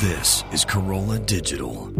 This is Carolla Digital.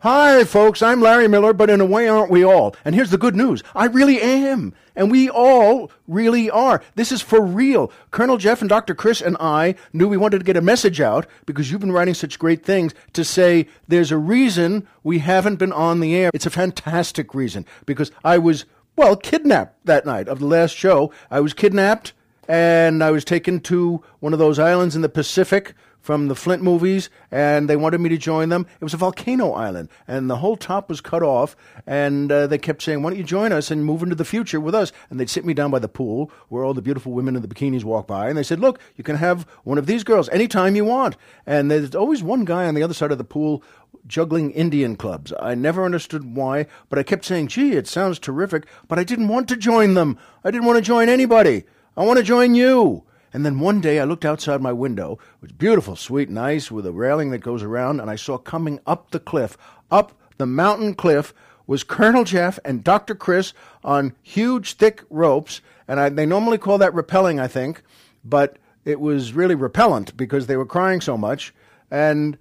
Hi, folks. I'm Larry Miller, but in a way, aren't we all? And here's the good news I really am. And we all really are. This is for real. Colonel Jeff and Dr. Chris and I knew we wanted to get a message out because you've been writing such great things to say there's a reason we haven't been on the air. It's a fantastic reason because I was, well, kidnapped that night of the last show. I was kidnapped and I was taken to one of those islands in the Pacific from the Flint movies, and they wanted me to join them. It was a volcano island, and the whole top was cut off. And uh, they kept saying, "Why don't you join us and move into the future with us?" And they'd sit me down by the pool where all the beautiful women in the bikinis walk by, and they said, "Look, you can have one of these girls anytime you want." And there's always one guy on the other side of the pool juggling Indian clubs. I never understood why, but I kept saying, "Gee, it sounds terrific," but I didn't want to join them. I didn't want to join anybody. I want to join you. And then one day I looked outside my window. It was beautiful, sweet, nice, with a railing that goes around, and I saw coming up the cliff, up the mountain cliff, was Colonel Jeff and Dr. Chris on huge, thick ropes. And I, they normally call that rappelling, I think, but it was really repellent because they were crying so much. And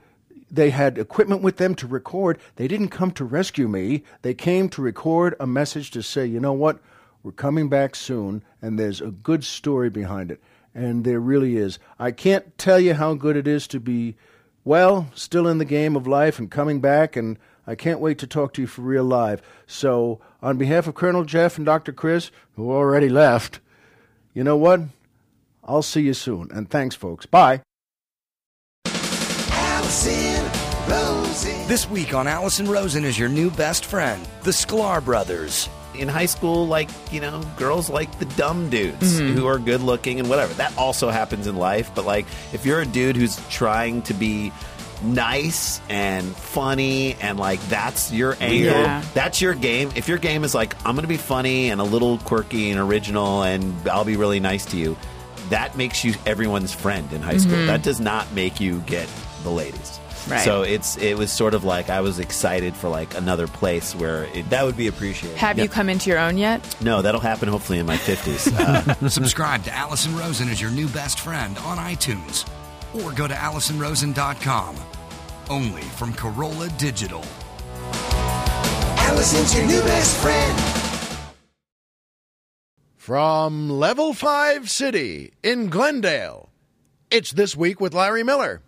they had equipment with them to record. They didn't come to rescue me. They came to record a message to say, you know what? We're coming back soon, and there's a good story behind it. And there really is. I can't tell you how good it is to be, well, still in the game of life and coming back, and I can't wait to talk to you for real live. So, on behalf of Colonel Jeff and Dr. Chris, who already left, you know what? I'll see you soon. And thanks, folks. Bye. This week on Alison Rosen is your new best friend, the Sklar brothers. In high school, like, you know, girls like the dumb dudes mm-hmm. who are good looking and whatever. That also happens in life. But, like, if you're a dude who's trying to be nice and funny and, like, that's your angle, Yeah. that's your game. If your game is like, I'm going to be funny and a little quirky and original and I'll be really nice to you, that makes you everyone's friend in high school. Mm-hmm. That does not make you get the ladies. Right. So it's it was sort of like I was excited for like another place where it, That would be appreciated. Have you come into your own yet? no, that'll happen hopefully in my 50s. Uh, Subscribe to Alison Rosen as your new best friend on iTunes. Or go to AlisonRosen.com. Only from Carolla Digital. Alison's your new best friend. From Level 5 City in Glendale, it's This Week with Larry Miller.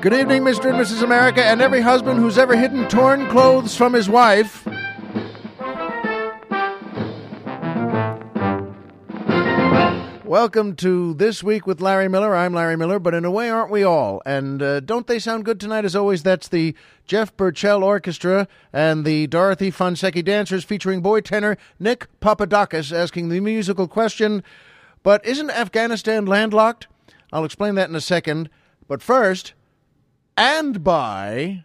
Good evening, Mr. and Mrs. America, and every husband who's ever hidden torn clothes from his wife. Welcome to This Week with Larry Miller. I'm Larry Miller, but in a way, aren't we all? And uh, don't they sound good tonight? As always, that's the Jeff Burchell Orchestra and the Dorothy Fonsecchi Dancers featuring boy tenor Nick Papadakis asking the musical question But isn't Afghanistan landlocked? I'll explain that in a second. But first, and by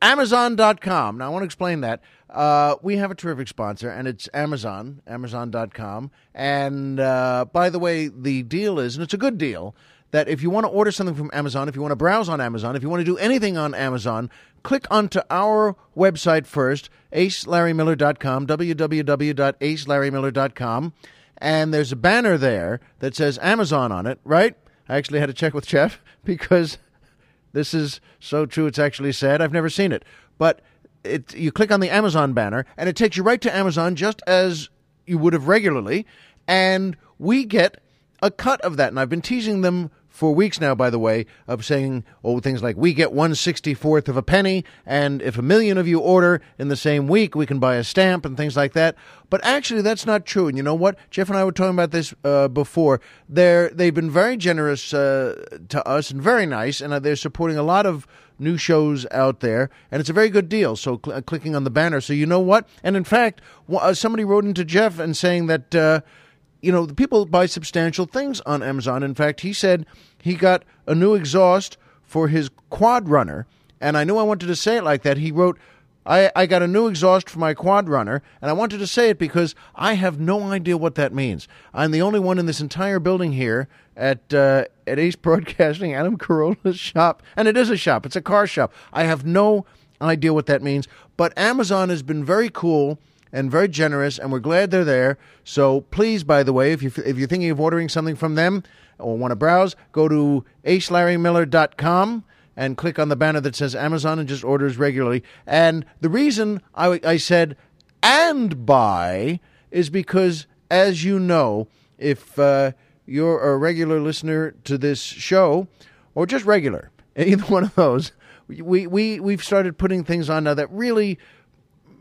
Amazon.com. Now, I want to explain that. Uh, we have a terrific sponsor, and it's Amazon, Amazon.com. And uh, by the way, the deal is, and it's a good deal, that if you want to order something from Amazon, if you want to browse on Amazon, if you want to do anything on Amazon, click onto our website first, acelarrymiller.com, www.acelarrymiller.com. And there's a banner there that says Amazon on it, right? I actually had to check with Jeff because this is so true it's actually sad. I've never seen it. But it you click on the Amazon banner and it takes you right to Amazon just as you would have regularly and we get a cut of that and I've been teasing them for weeks now by the way of saying oh things like we get 164th of a penny and if a million of you order in the same week we can buy a stamp and things like that. But actually that's not true. And you know what? Jeff and I were talking about this uh, before. They're they've been very generous uh, to us and very nice and uh, they're supporting a lot of new shows out there, and it's a very good deal. So cl- uh, clicking on the banner, so you know what. And in fact, w- uh, somebody wrote into Jeff and saying that uh, you know the people buy substantial things on Amazon. In fact, he said he got a new exhaust for his quad runner, and I knew I wanted to say it like that. He wrote. I, I got a new exhaust for my quad runner, and I wanted to say it because I have no idea what that means. I'm the only one in this entire building here at uh, at Ace Broadcasting, Adam Carolla's shop, and it is a shop. It's a car shop. I have no idea what that means, but Amazon has been very cool and very generous, and we're glad they're there. So please, by the way, if you if you're thinking of ordering something from them or want to browse, go to acelarrymiller.com and click on the banner that says Amazon and just orders regularly. And the reason I, I said and buy is because, as you know, if uh, you're a regular listener to this show, or just regular, either one of those, we, we, we've started putting things on now that really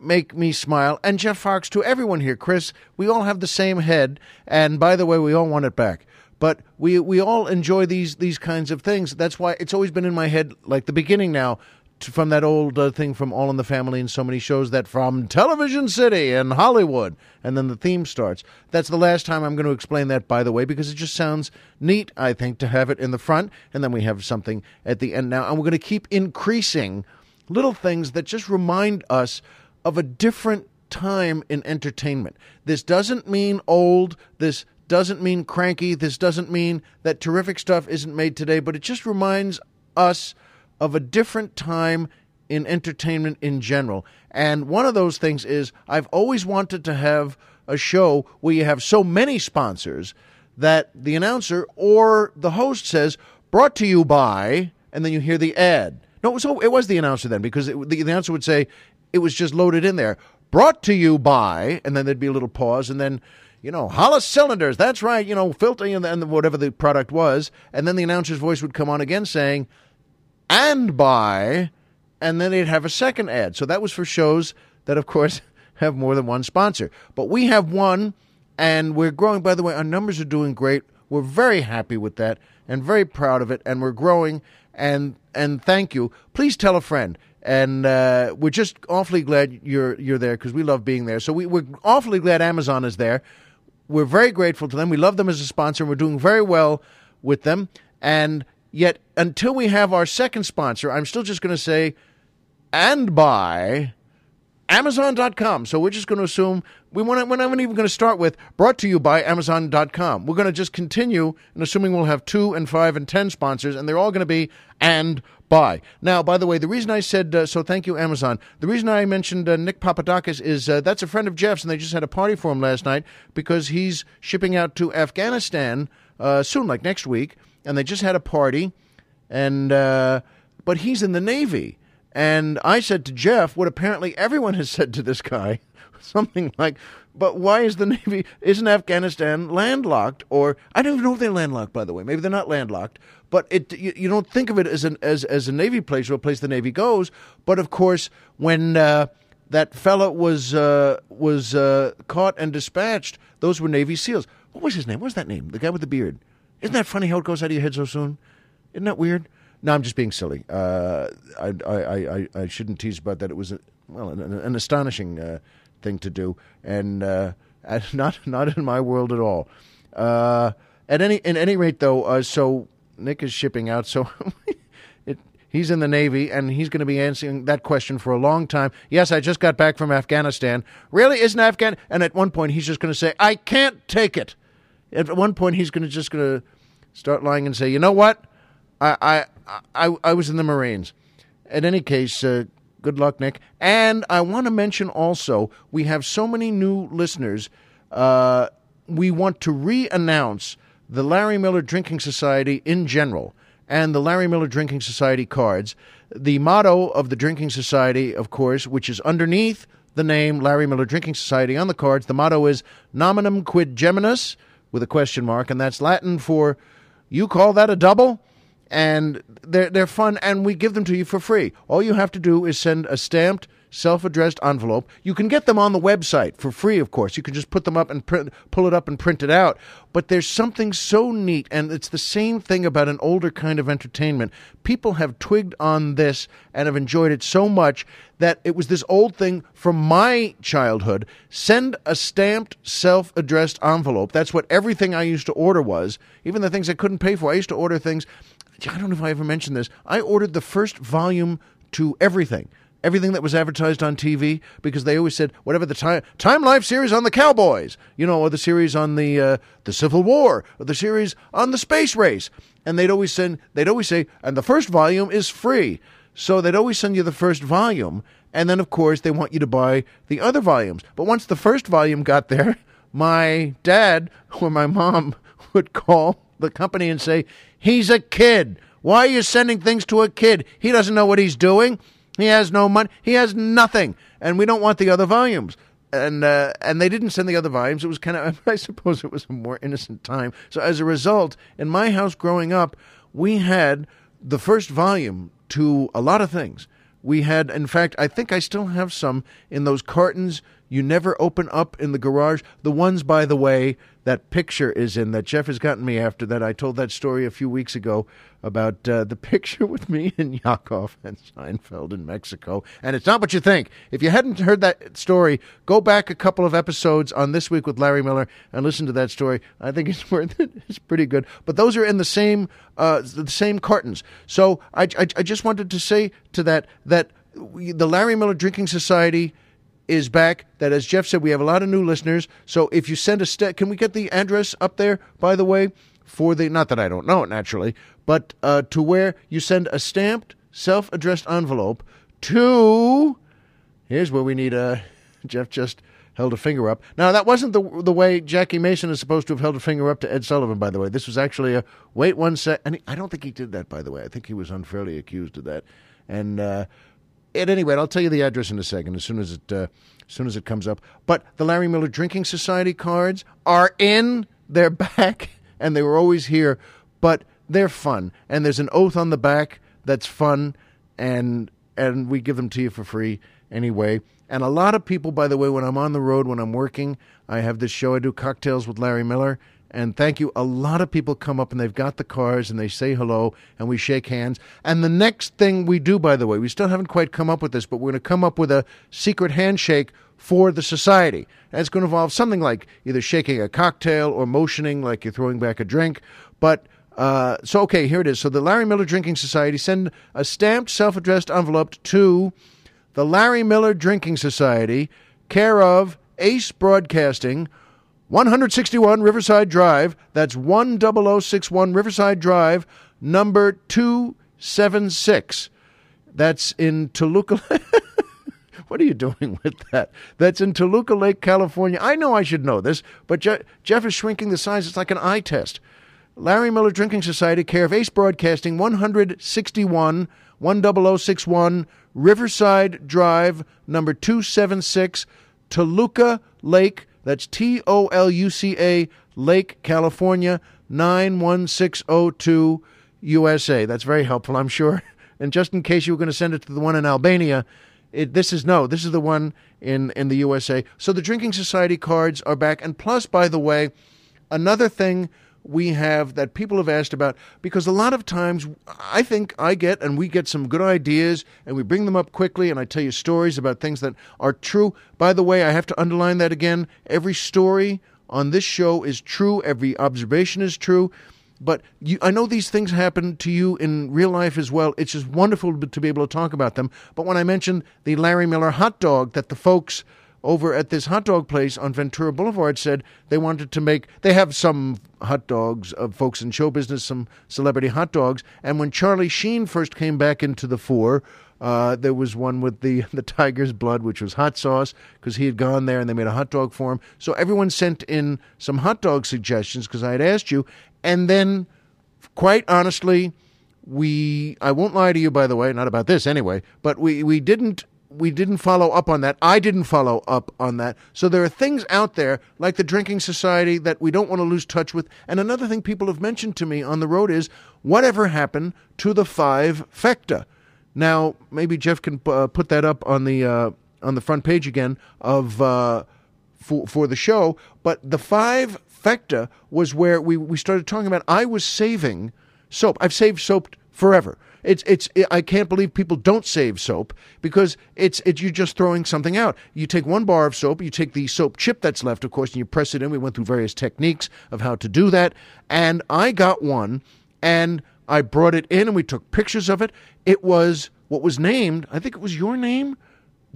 make me smile. And Jeff Fox, to everyone here, Chris, we all have the same head. And by the way, we all want it back. But we we all enjoy these these kinds of things. That's why it's always been in my head, like the beginning now, to, from that old uh, thing from All in the Family and so many shows that from Television City and Hollywood, and then the theme starts. That's the last time I'm going to explain that, by the way, because it just sounds neat. I think to have it in the front, and then we have something at the end now, and we're going to keep increasing little things that just remind us of a different time in entertainment. This doesn't mean old. This doesn't mean cranky. This doesn't mean that terrific stuff isn't made today, but it just reminds us of a different time in entertainment in general. And one of those things is I've always wanted to have a show where you have so many sponsors that the announcer or the host says, brought to you by, and then you hear the ad. No, so it was the announcer then because it, the, the announcer would say it was just loaded in there. Brought to you by, and then there'd be a little pause, and then you know, Hollis cylinders. That's right. You know, filter and, and whatever the product was. And then the announcer's voice would come on again saying, and by, and then they'd have a second ad. So that was for shows that, of course, have more than one sponsor. But we have one, and we're growing. By the way, our numbers are doing great. We're very happy with that and very proud of it. And we're growing. And and thank you. Please tell a friend and uh, we're just awfully glad you're you're there because we love being there. So we, we're awfully glad Amazon is there. We're very grateful to them. We love them as a sponsor. And We're doing very well with them. And yet, until we have our second sponsor, I'm still just going to say, and by Amazon.com. So we're just going to assume we want. We're not even going to start with brought to you by Amazon.com. We're going to just continue and assuming we'll have two and five and ten sponsors, and they're all going to be and by. Now, by the way, the reason I said uh, so, thank you, Amazon. The reason I mentioned uh, Nick Papadakis is uh, that's a friend of Jeff's, and they just had a party for him last night because he's shipping out to Afghanistan uh, soon, like next week, and they just had a party, and uh, but he's in the Navy. And I said to Jeff what apparently everyone has said to this guy something like, but why is the Navy, isn't Afghanistan landlocked? Or, I don't even know if they're landlocked, by the way. Maybe they're not landlocked. But it, you, you don't think of it as, an, as, as a Navy place or a place the Navy goes. But of course, when uh, that fellow was, uh, was uh, caught and dispatched, those were Navy SEALs. What was his name? What was that name? The guy with the beard. Isn't that funny how it goes out of your head so soon? Isn't that weird? No, I'm just being silly. Uh, I, I, I, I shouldn't tease about that. It was a, well an, an astonishing uh, thing to do, and uh, not not in my world at all. Uh, at any in any rate, though, uh, so Nick is shipping out, so. it, he's in the Navy, and he's going to be answering that question for a long time. Yes, I just got back from Afghanistan. Really, isn't Afghan? And at one point, he's just going to say, "I can't take it." At one point, he's going to just going to start lying and say, "You know what? I, I, I, I was in the Marines. In any case, uh, good luck, Nick. And I want to mention also, we have so many new listeners. Uh, we want to re announce the Larry Miller Drinking Society in general and the Larry Miller Drinking Society cards. The motto of the Drinking Society, of course, which is underneath the name Larry Miller Drinking Society on the cards, the motto is Nominum Quid Geminus with a question mark, and that's Latin for you call that a double? And they're they're fun, and we give them to you for free. All you have to do is send a stamped, self-addressed envelope. You can get them on the website for free, of course. You can just put them up and print, pull it up and print it out. But there's something so neat, and it's the same thing about an older kind of entertainment. People have twigged on this and have enjoyed it so much that it was this old thing from my childhood. Send a stamped, self-addressed envelope. That's what everything I used to order was. Even the things I couldn't pay for. I used to order things I don't know if I ever mentioned this. I ordered the first volume to everything everything that was advertised on TV because they always said whatever the time Time Life series on the Cowboys, you know, or the series on the uh, the Civil War, or the series on the space race, and they'd always send they'd always say, and the first volume is free. So they'd always send you the first volume, and then of course they want you to buy the other volumes. But once the first volume got there, my dad or my mom would call the company and say, "He's a kid. Why are you sending things to a kid? He doesn't know what he's doing." He has no money. He has nothing, and we don't want the other volumes. And uh, and they didn't send the other volumes. It was kind of, I suppose, it was a more innocent time. So as a result, in my house growing up, we had the first volume to a lot of things. We had, in fact, I think I still have some in those cartons you never open up in the garage. The ones, by the way, that picture is in that Jeff has gotten me after that. I told that story a few weeks ago about uh, the picture with me and Yakov and Seinfeld in Mexico. And it's not what you think. If you hadn't heard that story, go back a couple of episodes on This Week with Larry Miller and listen to that story. I think it's worth it. It's pretty good. But those are in the same uh, the same cartons. So I, I, I just wanted to say to that that the Larry Miller Drinking Society is back. That, as Jeff said, we have a lot of new listeners. So if you send a step, can we get the address up there, by the way, for the, not that I don't know it naturally, but uh, to where you send a stamped, self addressed envelope to, here's where we need a, Jeff just held a finger up. Now, that wasn't the the way Jackie Mason is supposed to have held a finger up to Ed Sullivan, by the way. This was actually a wait one sec. And I don't think he did that, by the way. I think he was unfairly accused of that. And uh, at any rate, I'll tell you the address in a second as soon as it uh, as soon as it comes up. But the Larry Miller Drinking Society cards are in. They're back, and they were always here. But they're fun, and there's an oath on the back that's fun, and and we give them to you for free anyway. And a lot of people, by the way, when I'm on the road, when I'm working, I have this show. I do cocktails with Larry Miller, and thank you. A lot of people come up and they've got the cars and they say hello and we shake hands. And the next thing we do, by the way, we still haven't quite come up with this, but we're going to come up with a secret handshake for the society. It's going to involve something like either shaking a cocktail or motioning like you're throwing back a drink. But uh, so, okay, here it is. So the Larry Miller Drinking Society send a stamped, self addressed envelope to the Larry Miller Drinking Society, care of Ace Broadcasting. 161 Riverside Drive. That's 10061 Riverside Drive, number 276. That's in Toluca. what are you doing with that? That's in Toluca Lake, California. I know I should know this, but Je- Jeff is shrinking the size. It's like an eye test. Larry Miller Drinking Society, care of Ace Broadcasting, 161 10061 Riverside Drive, number 276, Toluca Lake, that's T O L U C A, Lake, California, 91602, USA. That's very helpful, I'm sure. And just in case you were going to send it to the one in Albania, it, this is no, this is the one in, in the USA. So the Drinking Society cards are back. And plus, by the way, another thing we have that people have asked about because a lot of times I think I get and we get some good ideas and we bring them up quickly and I tell you stories about things that are true. By the way, I have to underline that again. Every story on this show is true, every observation is true. But you, I know these things happen to you in real life as well. It's just wonderful to be able to talk about them. But when I mentioned the Larry Miller hot dog that the folks over at this hot dog place on Ventura Boulevard said they wanted to make. They have some hot dogs of folks in show business, some celebrity hot dogs. And when Charlie Sheen first came back into the fore, uh, there was one with the the tiger's blood, which was hot sauce, because he had gone there and they made a hot dog for him. So everyone sent in some hot dog suggestions because I had asked you, and then, quite honestly, we I won't lie to you, by the way, not about this anyway, but we we didn't we didn't follow up on that. I didn't follow up on that. So there are things out there like the drinking society that we don't want to lose touch with. And another thing people have mentioned to me on the road is whatever happened to the five fecta. Now maybe Jeff can uh, put that up on the uh, on the front page again of uh, for for the show. But the five fecta was where we we started talking about. I was saving soap. I've saved soap forever. It's it's I can't believe people don't save soap because it's it's you're just throwing something out. You take one bar of soap, you take the soap chip that's left, of course, and you press it in. We went through various techniques of how to do that, and I got one, and I brought it in, and we took pictures of it. It was what was named, I think it was your name,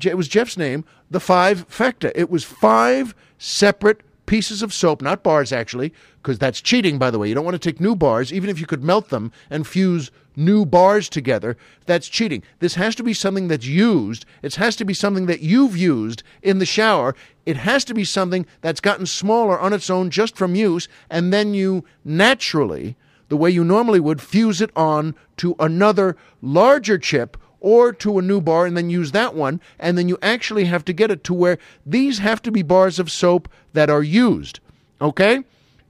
it was Jeff's name, the five fecta. It was five separate pieces of soap, not bars actually, because that's cheating, by the way. You don't want to take new bars, even if you could melt them and fuse new bars together. That's cheating. This has to be something that's used. It has to be something that you've used in the shower. It has to be something that's gotten smaller on its own just from use, and then you naturally, the way you normally would, fuse it on to another larger chip or to a new bar and then use that one. And then you actually have to get it to where these have to be bars of soap that are used. Okay?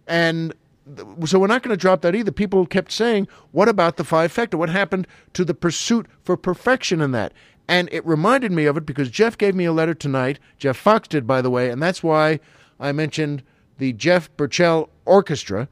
And so we're not going to drop that either. People kept saying, what about the five factor? What happened to the pursuit for perfection in that? And it reminded me of it because Jeff gave me a letter tonight. Jeff Fox did, by the way, and that's why I mentioned the Jeff Burchell Orchestra,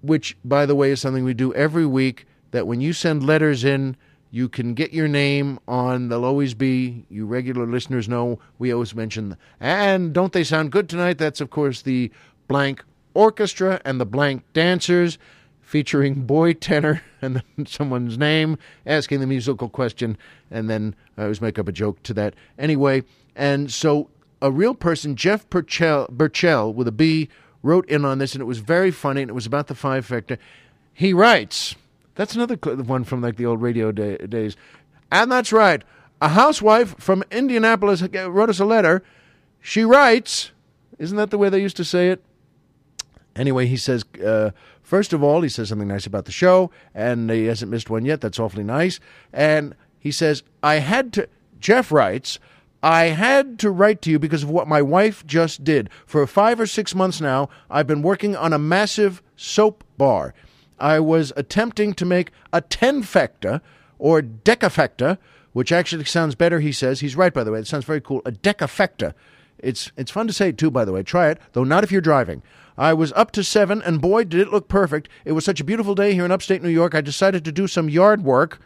which, by the way, is something we do every week. That when you send letters in, you can get your name on. They'll always be, you regular listeners know, we always mention, and don't they sound good tonight? That's, of course, the blank orchestra and the blank dancers featuring boy tenor and someone's name, asking the musical question, and then I always make up a joke to that. Anyway, and so a real person, Jeff Burchell, Burchell with a B, wrote in on this, and it was very funny, and it was about the five factor. He writes, that's another one from like the old radio day, days. And that's right. A housewife from Indianapolis uh, wrote us a letter. She writes, isn't that the way they used to say it? Anyway, he says, uh, first of all, he says something nice about the show, and he hasn't missed one yet. That's awfully nice. And he says, I had to, Jeff writes, I had to write to you because of what my wife just did. For five or six months now, I've been working on a massive soap bar. I was attempting to make a tenfecta or decafecta, which actually sounds better, he says. He's right, by the way. It sounds very cool. A decafecta. It's, it's fun to say, too, by the way. Try it, though not if you're driving. I was up to seven, and boy, did it look perfect. It was such a beautiful day here in upstate New York. I decided to do some yard work.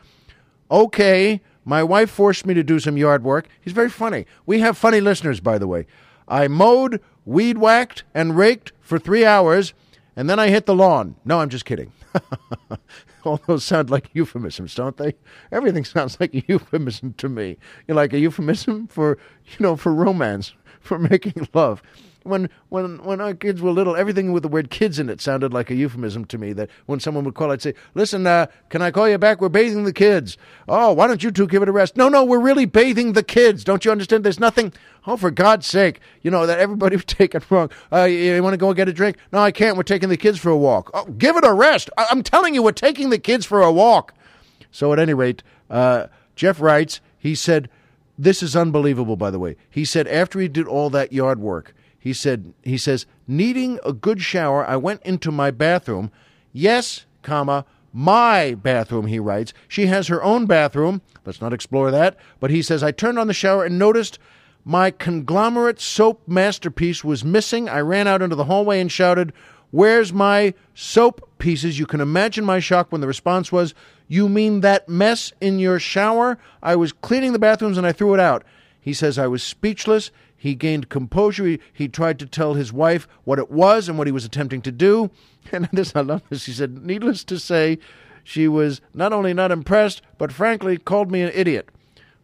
Okay, my wife forced me to do some yard work. He's very funny. We have funny listeners, by the way. I mowed, weed whacked, and raked for three hours, and then I hit the lawn. No, I'm just kidding. All those sound like euphemisms, don't they? Everything sounds like a euphemism to me. You like a euphemism for, you know, for romance, for making love. When when when our kids were little, everything with the word "kids" in it sounded like a euphemism to me. That when someone would call, I'd say, "Listen, uh, can I call you back? We're bathing the kids." Oh, why don't you two give it a rest? No, no, we're really bathing the kids. Don't you understand? There's nothing. Oh, for God's sake, you know that everybody would take it wrong. Uh, you, want to go and get a drink? No, I can't. We're taking the kids for a walk. Oh, give it a rest. I- I'm telling you, we're taking the kids for a walk. So at any rate, uh, Jeff writes. He said, "This is unbelievable." By the way, he said after he did all that yard work, he said he says needing a good shower, I went into my bathroom. Yes, comma my bathroom. He writes she has her own bathroom. Let's not explore that. But he says I turned on the shower and noticed. My conglomerate soap masterpiece was missing. I ran out into the hallway and shouted, Where's my soap pieces? You can imagine my shock when the response was, You mean that mess in your shower? I was cleaning the bathrooms and I threw it out. He says, I was speechless. He gained composure. He, he tried to tell his wife what it was and what he was attempting to do. And this, I love this. He said, Needless to say, she was not only not impressed, but frankly called me an idiot.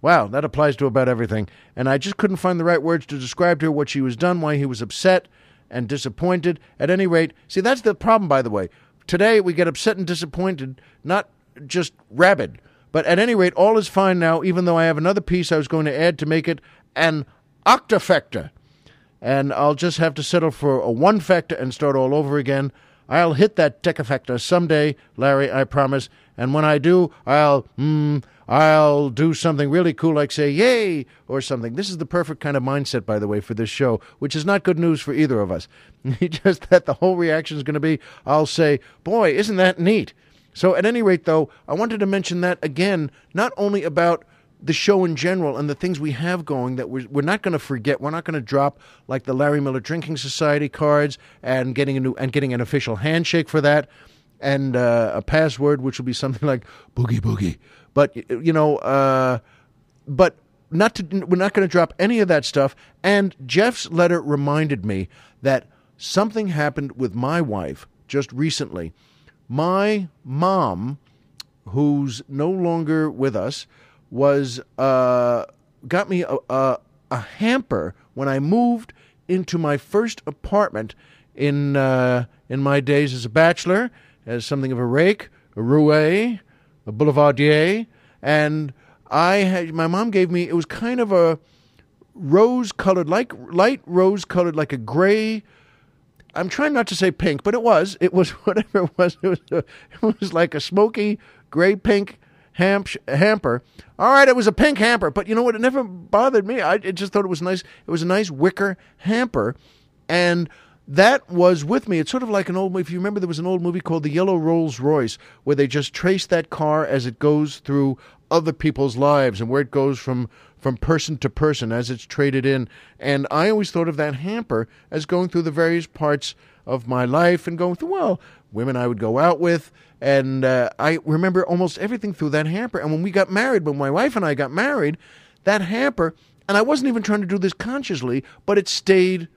Wow, that applies to about everything. And I just couldn't find the right words to describe to her what she was done, why he was upset and disappointed. At any rate, see, that's the problem, by the way. Today, we get upset and disappointed, not just rabid. But at any rate, all is fine now, even though I have another piece I was going to add to make it an octafecta. And I'll just have to settle for a one factor and start all over again. I'll hit that decafecta someday, Larry, I promise. And when I do, I'll, mm, I'll do something really cool like say, yay, or something. This is the perfect kind of mindset, by the way, for this show, which is not good news for either of us. just that the whole reaction is going to be, I'll say, boy, isn't that neat? So, at any rate, though, I wanted to mention that again, not only about the show in general and the things we have going that we're, we're not going to forget. We're not going to drop like the Larry Miller Drinking Society cards and getting a new and getting an official handshake for that and uh, a password which will be something like boogie boogie. But you know, uh, but not to we're not going to drop any of that stuff. And Jeff's letter reminded me that something happened with my wife just recently. My mom, who's no longer with us, was uh, got me a, a, a hamper when I moved into my first apartment in uh, in my days as a bachelor, as something of a rake, a roue, a boulevardier, and I had my mom gave me it was kind of a rose colored, like light rose colored, like a gray. I'm trying not to say pink, but it was. It was whatever it was. It was, a, it was like a smoky gray pink ham- hamper. All right, it was a pink hamper, but you know what? It never bothered me. I just thought it was nice. It was a nice wicker hamper, and that was with me. It's sort of like an old. If you remember, there was an old movie called The Yellow Rolls Royce, where they just trace that car as it goes through other people's lives and where it goes from from person to person as it's traded in. And I always thought of that hamper as going through the various parts of my life and going through, well, women I would go out with. And uh, I remember almost everything through that hamper. And when we got married, when my wife and I got married, that hamper, and I wasn't even trying to do this consciously, but it stayed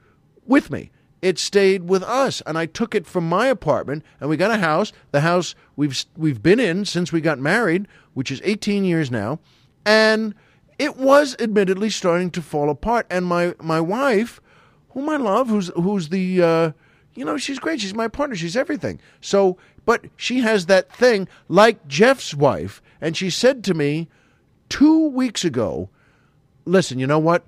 with me. It stayed with us, and I took it from my apartment, and we got a house. The house we've we've been in since we got married, which is 18 years now, and it was admittedly starting to fall apart. And my my wife, whom I love, who's who's the uh, you know she's great. She's my partner. She's everything. So, but she has that thing like Jeff's wife, and she said to me two weeks ago, "Listen, you know what?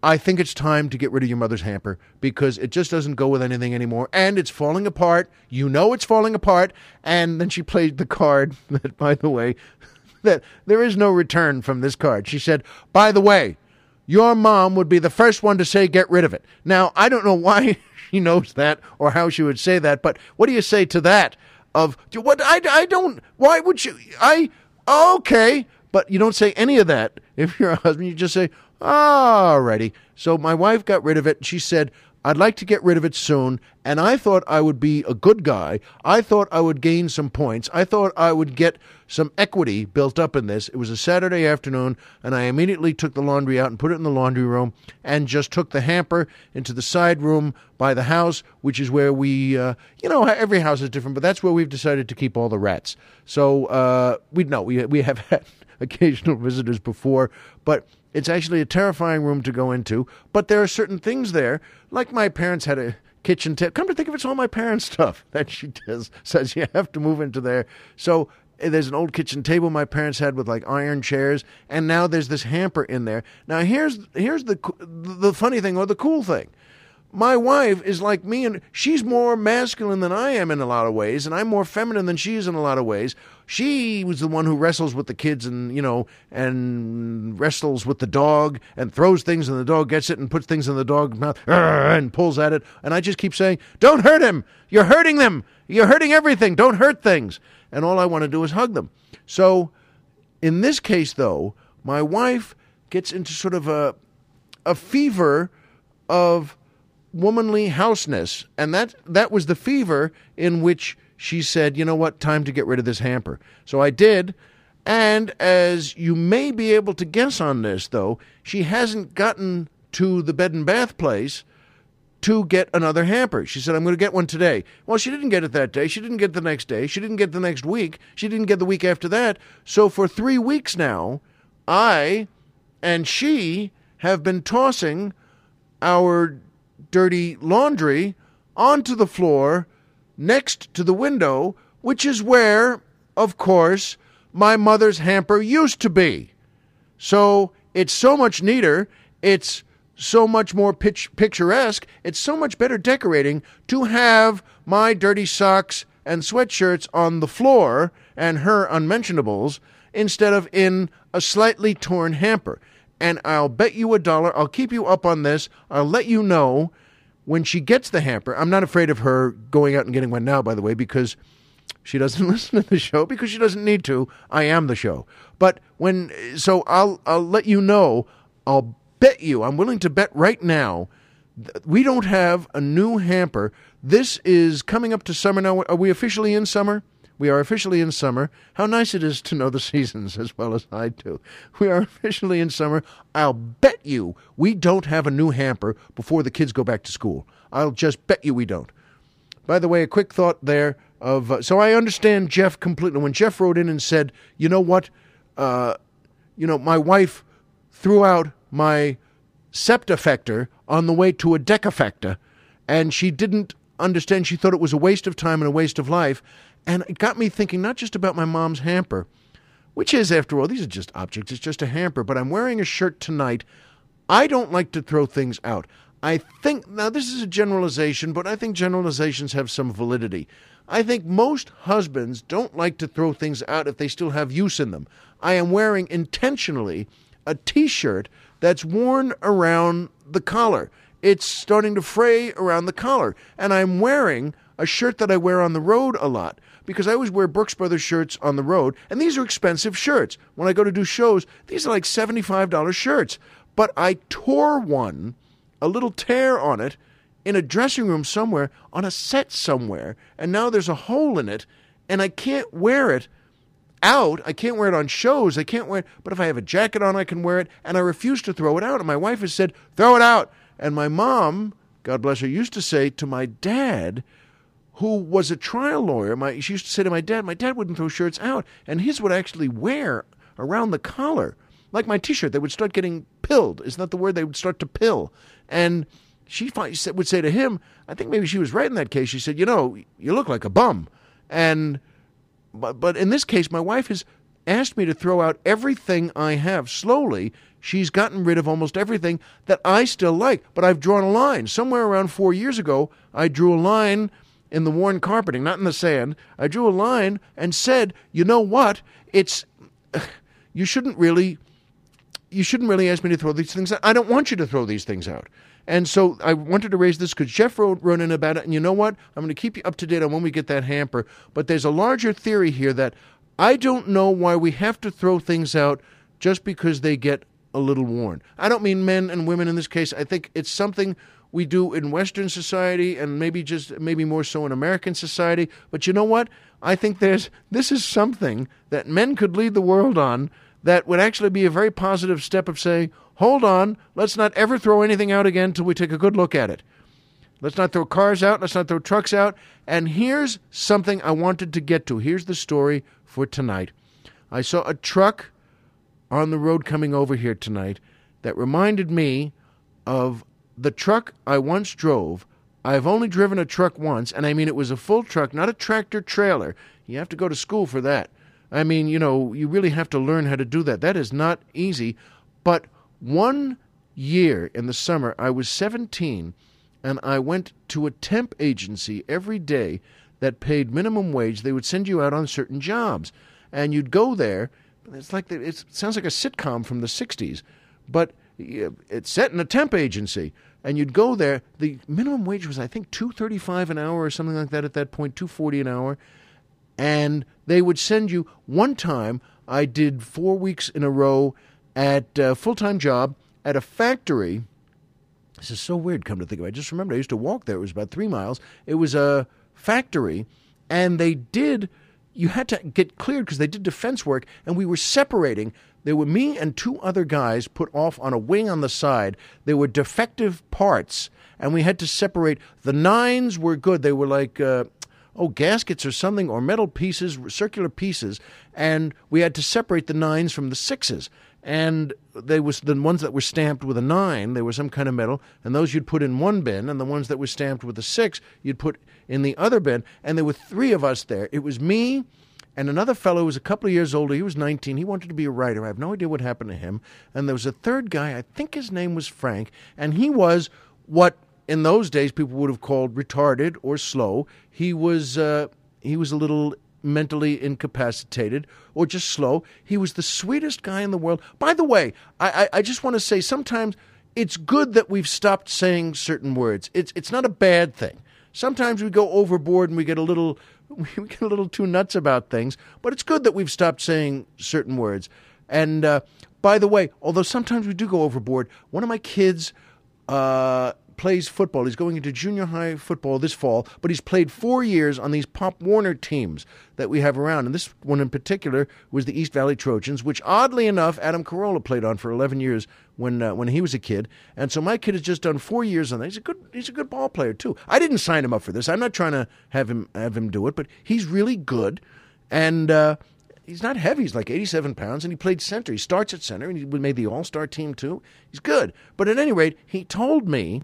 I think it's time to get rid of your mother's hamper because it just doesn't go with anything anymore and it's falling apart. You know it's falling apart. And then she played the card that, by the way, that there is no return from this card. She said, by the way, your mom would be the first one to say get rid of it. Now, I don't know why she knows that or how she would say that, but what do you say to that? Of what I, I don't, why would you, I, okay, but you don't say any of that if you're a husband. You just say, alrighty. So my wife got rid of it. She said, I'd like to get rid of it soon, and I thought I would be a good guy. I thought I would gain some points. I thought I would get some equity built up in this. It was a Saturday afternoon, and I immediately took the laundry out and put it in the laundry room and just took the hamper into the side room by the house, which is where we, uh, you know, every house is different, but that's where we've decided to keep all the rats. So uh, we know we we have had occasional visitors before, but it's actually a terrifying room to go into, but there are certain things there, like my parents had a kitchen table. Come to think of it, it's all my parents' stuff that she does. Says you have to move into there. So eh, there's an old kitchen table my parents had with like iron chairs, and now there's this hamper in there. Now here's here's the the funny thing or the cool thing my wife is like me and she's more masculine than I am in a lot of ways and I'm more feminine than she is in a lot of ways. She was the one who wrestles with the kids and, you know, and wrestles with the dog and throws things and the dog gets it and puts things in the dog's mouth and pulls at it. And I just keep saying, "Don't hurt him. You're hurting them. You're hurting everything. Don't hurt things." And all I want to do is hug them. So, in this case though, my wife gets into sort of a a fever of womanly houseness, and that that was the fever in which she said, "You know what? Time to get rid of this hamper." So I did, and as you may be able to guess on this, though, she hasn't gotten to the bed and bath place to get another hamper. She said, I'm going to get one today. Well, she didn't get it that day. She didn't get the next day. She didn't get the next week. She didn't get the week after that. So for three weeks now, I and she have been tossing our dirty laundry onto the floor next to the window, which is where, of course, my mother's hamper used to be. So it's so much neater. It's so much more pitch- picturesque. It's so much better decorating to have my dirty socks and sweatshirts on the floor and her unmentionables instead of in a slightly torn hamper and I'll bet you a dollar. I'll keep you up on this. I'll let you know when she gets the hamper. I'm not afraid of her going out and getting one now, by the way, because she doesn't listen to the show because she doesn't need to. I am the show. But when so I'll I'll let you know. I'll bet you. I'm willing to bet right now. We don't have a new hamper. This is coming up to summer now. Are we officially in summer? We are officially in summer. How nice it is to know the seasons as well as I do. We are officially in summer. I'll bet you we don't have a new hamper before the kids go back to school. I'll just bet you we don't. By the way, a quick thought there of uh, so I understand Jeff completely. When Jeff wrote in and said, "You know what? Uh, you know, my wife threw out my septafector on the way to a decafecta, and she didn't understand. She thought it was a waste of time and a waste of life. And it got me thinking not just about my mom's hamper, which is, after all, these are just objects, it's just a hamper, but I'm wearing a shirt tonight. I don't like to throw things out. I think, now this is a generalization, but I think generalizations have some validity. I think most husbands don't like to throw things out if they still have use in them. I am wearing intentionally a t shirt that's worn around the collar. It's starting to fray around the collar. And I'm wearing a shirt that I wear on the road a lot because I always wear Brooks Brothers shirts on the road. And these are expensive shirts. When I go to do shows, these are like $75 shirts. But I tore one, a little tear on it, in a dressing room somewhere, on a set somewhere. And now there's a hole in it. And I can't wear it out. I can't wear it on shows. I can't wear it. But if I have a jacket on, I can wear it. And I refuse to throw it out. And my wife has said, throw it out. And my mom, God bless her, used to say to my dad, who was a trial lawyer, my, she used to say to my dad, my dad wouldn't throw shirts out. And his would actually wear around the collar. Like my t shirt, they would start getting pilled. Isn't that the word? They would start to pill. And she would say to him, I think maybe she was right in that case. She said, You know, you look like a bum. And but, but in this case, my wife has asked me to throw out everything I have. Slowly, she's gotten rid of almost everything that I still like, but I've drawn a line. Somewhere around four years ago, I drew a line in the worn carpeting, not in the sand. I drew a line and said, you know what? It's. You shouldn't really. You shouldn't really ask me to throw these things out. I don't want you to throw these things out. And so I wanted to raise this because Jeff wrote, wrote in about it. And you know what? I'm going to keep you up to date on when we get that hamper. But there's a larger theory here that I don't know why we have to throw things out just because they get a little worn. I don't mean men and women in this case. I think it's something we do in Western society and maybe just maybe more so in American society. But you know what? I think there's this is something that men could lead the world on that would actually be a very positive step of saying, hold on, let's not ever throw anything out again until we take a good look at it. Let's not throw cars out, let's not throw trucks out. And here's something I wanted to get to. Here's the story for tonight. I saw a truck on the road coming over here tonight that reminded me of the truck I once drove. I've only driven a truck once, and I mean it was a full truck, not a tractor trailer. You have to go to school for that. I mean, you know, you really have to learn how to do that. That is not easy. But one year in the summer, I was 17 and I went to a temp agency every day that paid minimum wage. They would send you out on certain jobs. And you'd go there. It's like the, it sounds like a sitcom from the 60s, but it's set in a temp agency. And you'd go there. The minimum wage was, I think, two thirty-five an hour or something like that at that point, two forty an hour and they would send you one time i did four weeks in a row at a full-time job at a factory this is so weird come to think of it i just remember i used to walk there it was about three miles it was a factory and they did you had to get cleared because they did defense work and we were separating there were me and two other guys put off on a wing on the side there were defective parts and we had to separate the nines were good they were like uh, oh, gaskets or something, or metal pieces, circular pieces, and we had to separate the nines from the sixes. And they was the ones that were stamped with a nine, they were some kind of metal, and those you'd put in one bin, and the ones that were stamped with a six, you'd put in the other bin. And there were three of us there. It was me and another fellow was a couple of years older. He was 19. He wanted to be a writer. I have no idea what happened to him. And there was a third guy. I think his name was Frank, and he was what in those days people would have called retarded or slow. He was uh, he was a little mentally incapacitated or just slow. He was the sweetest guy in the world. By the way, I, I, I just want to say sometimes it's good that we've stopped saying certain words. It's it's not a bad thing. Sometimes we go overboard and we get a little we get a little too nuts about things, but it's good that we've stopped saying certain words. And uh, by the way, although sometimes we do go overboard, one of my kids uh, plays football. He's going into junior high football this fall, but he's played four years on these Pop Warner teams that we have around. And this one in particular was the East Valley Trojans, which oddly enough, Adam Carolla played on for 11 years when uh, when he was a kid. And so my kid has just done four years on that. He's a good he's a good ball player too. I didn't sign him up for this. I'm not trying to have him have him do it, but he's really good. And uh, he's not heavy. He's like 87 pounds, and he played center. He starts at center, and he made the All Star team too. He's good. But at any rate, he told me.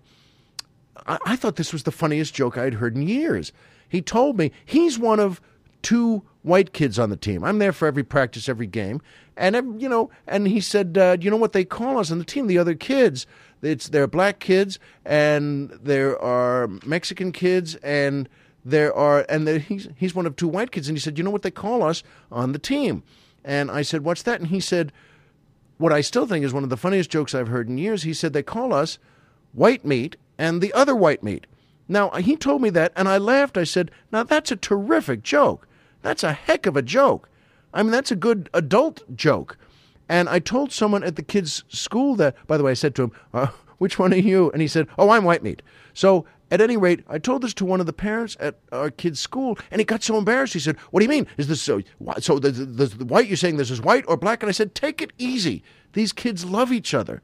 I, I thought this was the funniest joke I'd heard in years. He told me he's one of two white kids on the team. I'm there for every practice, every game, and you know. And he said, uh, "You know what they call us on the team? The other kids. It's they're black kids, and there are Mexican kids, and." there are, and there, he's he's one of two white kids, and he said, you know what they call us on the team, and I said, what's that? And he said, what I still think is one of the funniest jokes I've heard in years. He said they call us white meat and the other white meat. Now he told me that, and I laughed. I said, now that's a terrific joke. That's a heck of a joke. I mean, that's a good adult joke. And I told someone at the kids' school that, by the way, I said to him, uh, which one are you? And he said, oh, I'm white meat. So at any rate, I told this to one of the parents at our kid's school, and he got so embarrassed. He said, "What do you mean? Is this so? So the, the, the white? You're saying this is white or black?" And I said, "Take it easy. These kids love each other.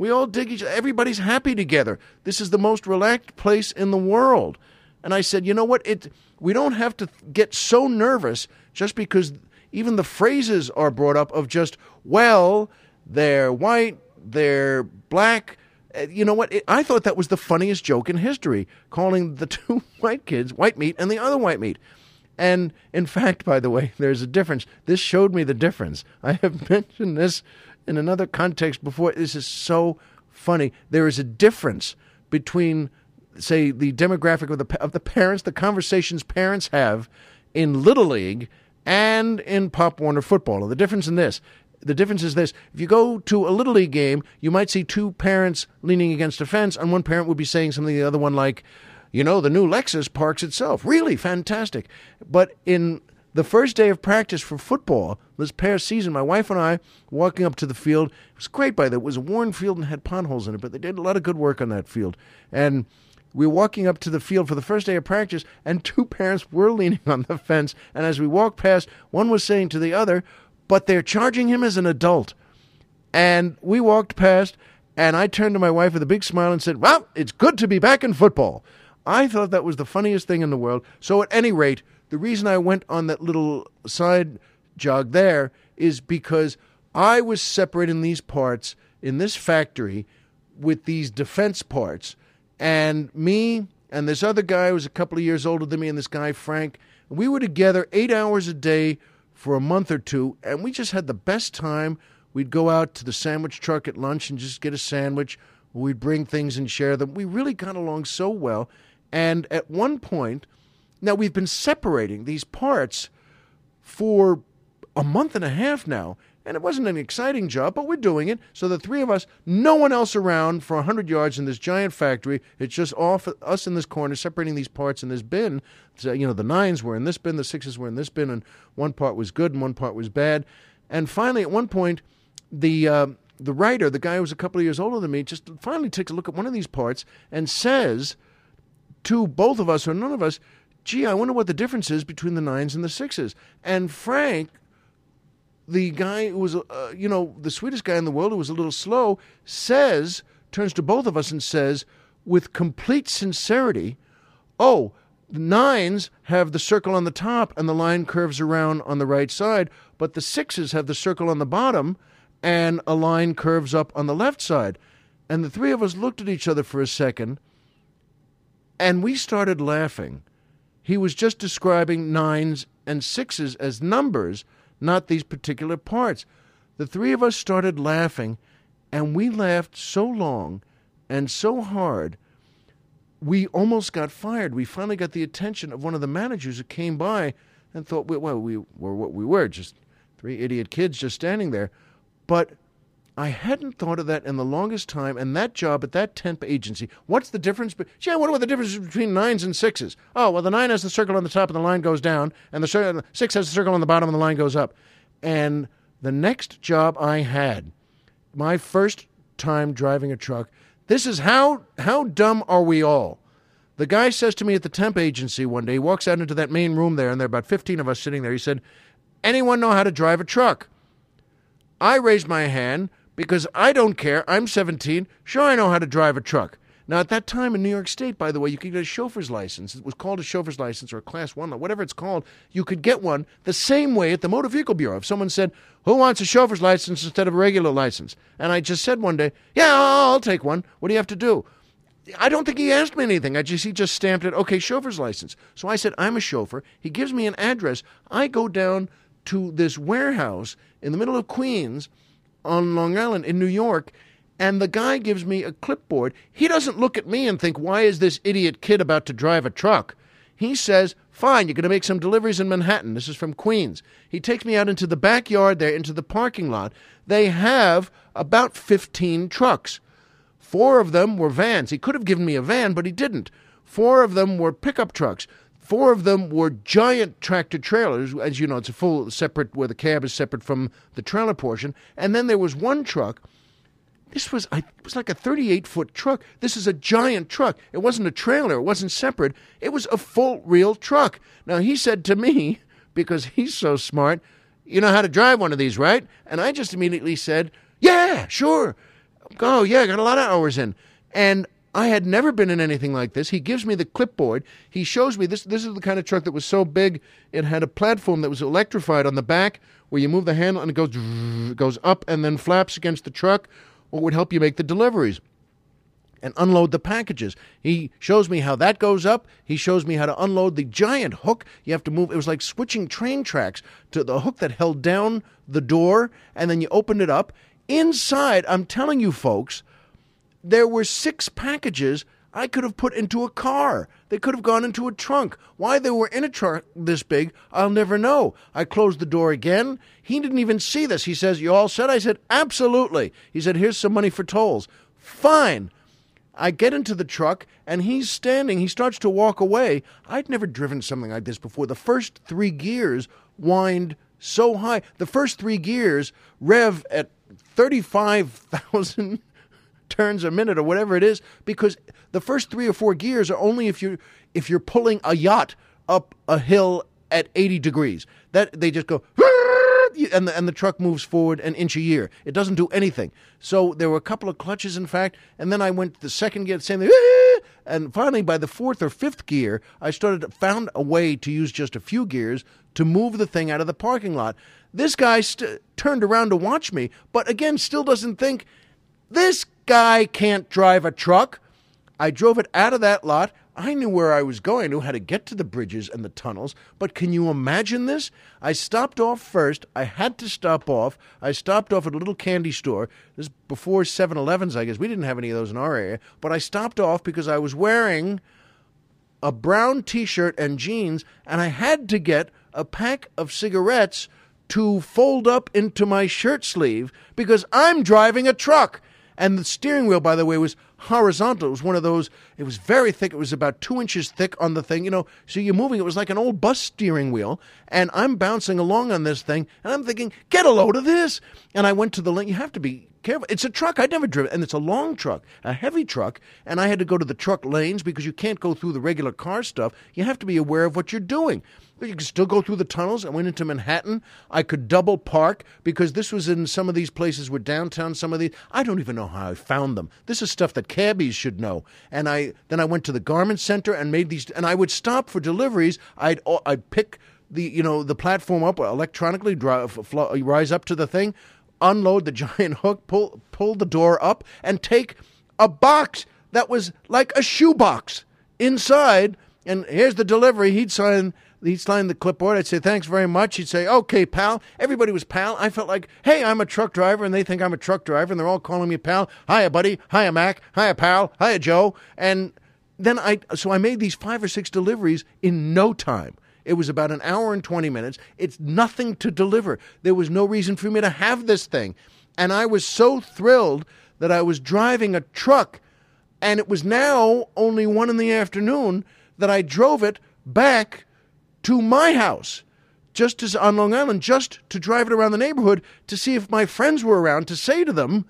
We all dig each other. Everybody's happy together. This is the most relaxed place in the world." And I said, "You know what? It we don't have to get so nervous just because even the phrases are brought up of just well, they're white, they're black." Uh, you know what? It, I thought that was the funniest joke in history, calling the two white kids white meat and the other white meat. And in fact, by the way, there's a difference. This showed me the difference. I have mentioned this in another context before. This is so funny. There is a difference between, say, the demographic of the of the parents, the conversations parents have in Little League and in Pop Warner football. The difference in this the difference is this if you go to a little league game you might see two parents leaning against a fence and one parent would be saying something to the other one like you know the new lexus parks itself really fantastic but in the first day of practice for football this past season my wife and i walking up to the field it was great by the way it was a worn field and had potholes in it but they did a lot of good work on that field and we were walking up to the field for the first day of practice, and two parents were leaning on the fence. And as we walked past, one was saying to the other, but they're charging him as an adult. And we walked past, and I turned to my wife with a big smile and said, Well, it's good to be back in football. I thought that was the funniest thing in the world. So, at any rate, the reason I went on that little side jog there is because I was separating these parts in this factory with these defense parts. And me and this other guy who was a couple of years older than me, and this guy, Frank, we were together eight hours a day for a month or two, and we just had the best time. We'd go out to the sandwich truck at lunch and just get a sandwich. We'd bring things and share them. We really got along so well. And at one point, now we've been separating these parts for a month and a half now. And it wasn't an exciting job, but we're doing it. So the three of us, no one else around for 100 yards in this giant factory. It's just off us in this corner, separating these parts in this bin. So, you know, the nines were in this bin, the sixes were in this bin, and one part was good and one part was bad. And finally, at one point, the uh, the writer, the guy who was a couple of years older than me, just finally takes a look at one of these parts and says to both of us or none of us, gee, I wonder what the difference is between the nines and the sixes. And Frank the guy who was, uh, you know, the sweetest guy in the world who was a little slow, says, turns to both of us and says, with complete sincerity, Oh, the nines have the circle on the top and the line curves around on the right side, but the sixes have the circle on the bottom and a line curves up on the left side. And the three of us looked at each other for a second and we started laughing. He was just describing nines and sixes as numbers not these particular parts. The three of us started laughing, and we laughed so long and so hard, we almost got fired. We finally got the attention of one of the managers who came by and thought, well, we were what we were, just three idiot kids just standing there. But I hadn't thought of that in the longest time. And that job at that temp agency, what's the difference? Be- Gee, I wonder what the difference is between nines and sixes. Oh, well, the nine has the circle on the top and the line goes down, and the six has the circle on the bottom and the line goes up. And the next job I had, my first time driving a truck, this is how how dumb are we all? The guy says to me at the temp agency one day, he walks out into that main room there, and there are about 15 of us sitting there. He said, Anyone know how to drive a truck? I raised my hand because I don't care. I'm 17. Sure, I know how to drive a truck. Now, at that time in New York State, by the way, you could get a chauffeur's license. It was called a chauffeur's license or a class one, whatever it's called. You could get one the same way at the Motor Vehicle Bureau. If someone said, Who wants a chauffeur's license instead of a regular license? And I just said one day, Yeah, I'll take one. What do you have to do? I don't think he asked me anything. I just he just stamped it. Okay, chauffeur's license. So I said I'm a chauffeur. He gives me an address. I go down to this warehouse in the middle of Queens on Long Island in New York and the guy gives me a clipboard. He doesn't look at me and think, why is this idiot kid about to drive a truck? He says, fine, you're going to make some deliveries in Manhattan. This is from Queens. He takes me out into the backyard there, into the parking lot. They have about 15 trucks. Four of them were vans. He could have given me a van, but he didn't. Four of them were pickup trucks. Four of them were giant tractor trailers. As you know, it's a full separate, where the cab is separate from the trailer portion. And then there was one truck this was I, it was like a 38 foot truck. This is a giant truck. It wasn't a trailer. It wasn't separate. It was a full real truck. Now he said to me because he's so smart, "You know how to drive one of these, right?" And I just immediately said, "Yeah, sure." Oh yeah, I got a lot of hours in, and I had never been in anything like this. He gives me the clipboard. He shows me this. This is the kind of truck that was so big it had a platform that was electrified on the back, where you move the handle and it goes goes up and then flaps against the truck what would help you make the deliveries and unload the packages. He shows me how that goes up. He shows me how to unload the giant hook. You have to move. It was like switching train tracks to the hook that held down the door, and then you opened it up. Inside, I'm telling you, folks, there were six packages I could have put into a car. They could have gone into a trunk. Why they were in a trunk this big, I'll never know. I closed the door again. He didn't even see this. He says, You all said? I said, Absolutely. He said, Here's some money for tolls. Fine. I get into the truck and he's standing. He starts to walk away. I'd never driven something like this before. The first three gears wind so high. The first three gears rev at 35,000 turns a minute or whatever it is because the first 3 or 4 gears are only if you if you're pulling a yacht up a hill at 80 degrees. That they just go and the, and the truck moves forward an inch a year. It doesn't do anything. So there were a couple of clutches, in fact, and then I went the second gear, same thing, and finally by the fourth or fifth gear, I started found a way to use just a few gears to move the thing out of the parking lot. This guy st- turned around to watch me, but again, still doesn't think this guy can't drive a truck. I drove it out of that lot. I knew where I was going. I knew how to get to the bridges and the tunnels. But can you imagine this? I stopped off first. I had to stop off. I stopped off at a little candy store. This is before 7 Elevens, I guess. We didn't have any of those in our area. But I stopped off because I was wearing a brown t shirt and jeans, and I had to get a pack of cigarettes to fold up into my shirt sleeve because I'm driving a truck. And the steering wheel, by the way, was horizontal. It was one of those, it was very thick. It was about two inches thick on the thing, you know. So you're moving, it was like an old bus steering wheel. And I'm bouncing along on this thing, and I'm thinking, get a load of this. And I went to the link. You have to be careful. It's a truck. I'd never driven, and it's a long truck, a heavy truck. And I had to go to the truck lanes because you can't go through the regular car stuff. You have to be aware of what you're doing. You can still go through the tunnels. I went into Manhattan. I could double park because this was in some of these places were downtown. Some of these I don't even know how I found them. This is stuff that cabbies should know. And I then I went to the garment center and made these. And I would stop for deliveries. I'd I'd pick the you know the platform up electronically, drive, fly, rise up to the thing, unload the giant hook, pull pull the door up, and take a box that was like a shoebox inside. And here's the delivery. He'd sign he'd sign the clipboard. I'd say, thanks very much. He'd say, okay, pal. Everybody was pal. I felt like, hey, I'm a truck driver, and they think I'm a truck driver, and they're all calling me pal. Hiya, buddy. Hiya, Mac. Hiya, pal. Hiya, Joe. And then I, so I made these five or six deliveries in no time. It was about an hour and 20 minutes. It's nothing to deliver. There was no reason for me to have this thing. And I was so thrilled that I was driving a truck, and it was now only one in the afternoon that I drove it back to my house just as on Long Island, just to drive it around the neighborhood to see if my friends were around to say to them,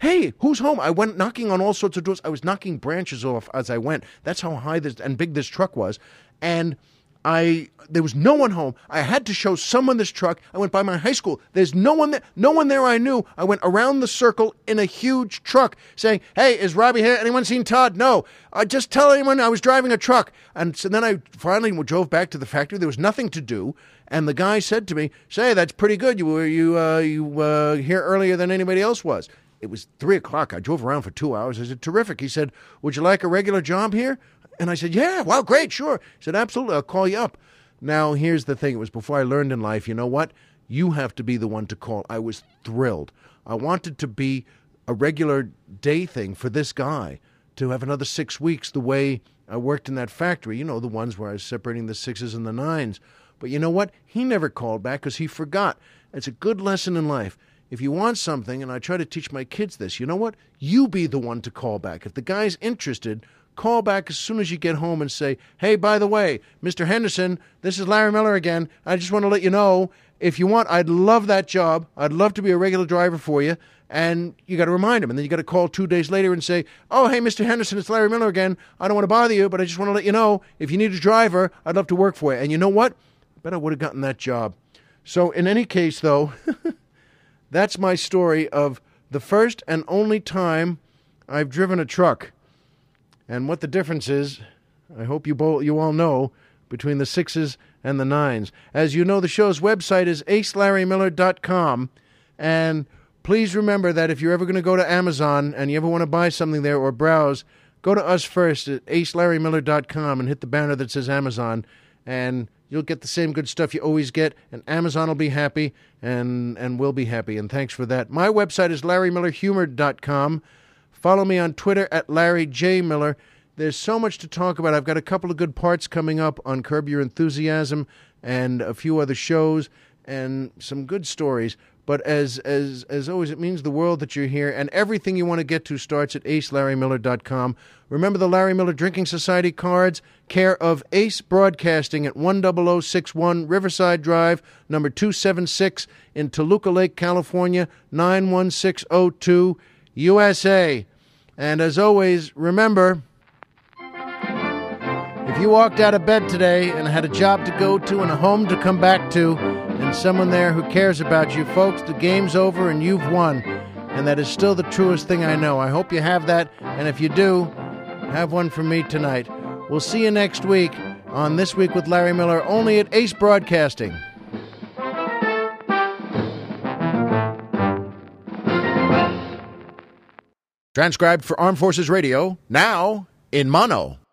Hey, who's home? I went knocking on all sorts of doors. I was knocking branches off as I went. That's how high this and big this truck was. And I there was no one home. I had to show someone this truck. I went by my high school. There's no one there. No one there I knew. I went around the circle in a huge truck saying, Hey, is Robbie here? Anyone seen Todd? No. I just tell anyone I was driving a truck. And so then I finally drove back to the factory. There was nothing to do. And the guy said to me, Say, that's pretty good. You were you uh, you uh, here earlier than anybody else was. It was three o'clock. I drove around for two hours. I said, Terrific. He said, Would you like a regular job here? And I said, Yeah, well, great, sure. He said, Absolutely, I'll call you up. Now, here's the thing it was before I learned in life, you know what? You have to be the one to call. I was thrilled. I wanted to be a regular day thing for this guy to have another six weeks the way I worked in that factory, you know, the ones where I was separating the sixes and the nines. But you know what? He never called back because he forgot. It's a good lesson in life. If you want something, and I try to teach my kids this, you know what? You be the one to call back. If the guy's interested, call back as soon as you get home and say, hey, by the way, Mr. Henderson, this is Larry Miller again. I just want to let you know if you want, I'd love that job. I'd love to be a regular driver for you. And you got to remind him. And then you got to call two days later and say, oh, hey, Mr. Henderson, it's Larry Miller again. I don't want to bother you, but I just want to let you know if you need a driver, I'd love to work for you. And you know what? I bet I would have gotten that job. So, in any case, though, that's my story of the first and only time I've driven a truck. And what the difference is, I hope you, bo- you all know, between the sixes and the nines. As you know, the show's website is acelarrymiller.com. And please remember that if you're ever going to go to Amazon and you ever want to buy something there or browse, go to us first at acelarrymiller.com and hit the banner that says Amazon. And you'll get the same good stuff you always get, and Amazon will be happy, and, and we'll be happy. And thanks for that. My website is larrymillerhumor.com. Follow me on Twitter at Larry J. Miller. There's so much to talk about. I've got a couple of good parts coming up on Curb Your Enthusiasm and a few other shows and some good stories. But as as as always, it means the world that you're here, and everything you want to get to starts at acelarrymiller.com. Remember the Larry Miller Drinking Society cards, care of Ace Broadcasting at 10061 Riverside Drive, number 276 in Toluca Lake, California, 91602, USA. And as always, remember if you walked out of bed today and had a job to go to and a home to come back to, and someone there who cares about you, folks, the game's over and you've won. And that is still the truest thing I know. I hope you have that. And if you do, have one for me tonight. We'll see you next week on This Week with Larry Miller, only at Ace Broadcasting. Transcribed for Armed Forces Radio, now in mono.